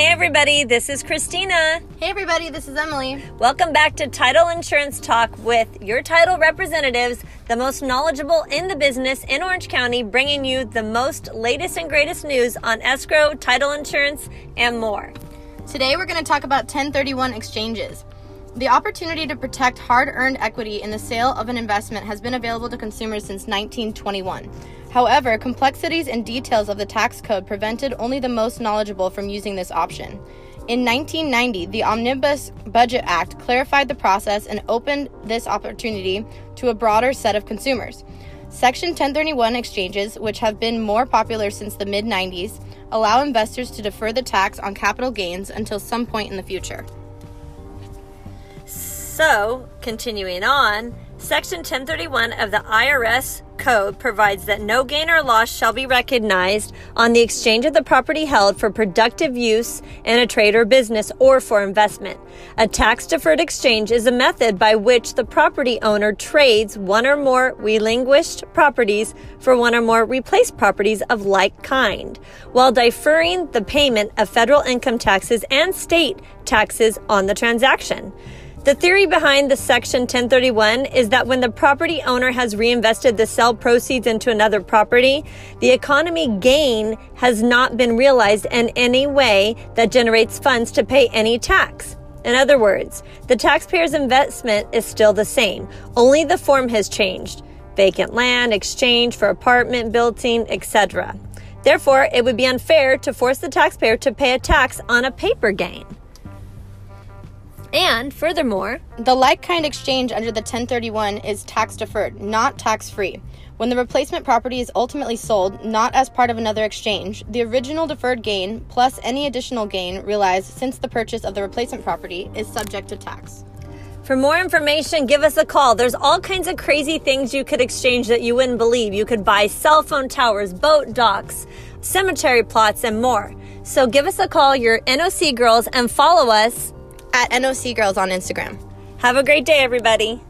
Hey, everybody, this is Christina. Hey, everybody, this is Emily. Welcome back to Title Insurance Talk with your title representatives, the most knowledgeable in the business in Orange County, bringing you the most latest and greatest news on escrow, title insurance, and more. Today, we're going to talk about 1031 exchanges. The opportunity to protect hard earned equity in the sale of an investment has been available to consumers since 1921. However, complexities and details of the tax code prevented only the most knowledgeable from using this option. In 1990, the Omnibus Budget Act clarified the process and opened this opportunity to a broader set of consumers. Section 1031 exchanges, which have been more popular since the mid 90s, allow investors to defer the tax on capital gains until some point in the future. So, continuing on, Section 1031 of the IRS Code provides that no gain or loss shall be recognized on the exchange of the property held for productive use in a trade or business or for investment. A tax deferred exchange is a method by which the property owner trades one or more relinquished properties for one or more replaced properties of like kind, while deferring the payment of federal income taxes and state taxes on the transaction. The theory behind the Section 1031 is that when the property owner has reinvested the sale proceeds into another property, the economy gain has not been realized in any way that generates funds to pay any tax. In other words, the taxpayer's investment is still the same, only the form has changed vacant land, exchange for apartment, building, etc. Therefore, it would be unfair to force the taxpayer to pay a tax on a paper gain. And furthermore, the like kind exchange under the 1031 is tax deferred, not tax free. When the replacement property is ultimately sold, not as part of another exchange, the original deferred gain plus any additional gain realized since the purchase of the replacement property is subject to tax. For more information, give us a call. There's all kinds of crazy things you could exchange that you wouldn't believe. You could buy cell phone towers, boat docks, cemetery plots, and more. So give us a call, your NOC girls, and follow us at NOC Girls on Instagram. Have a great day, everybody.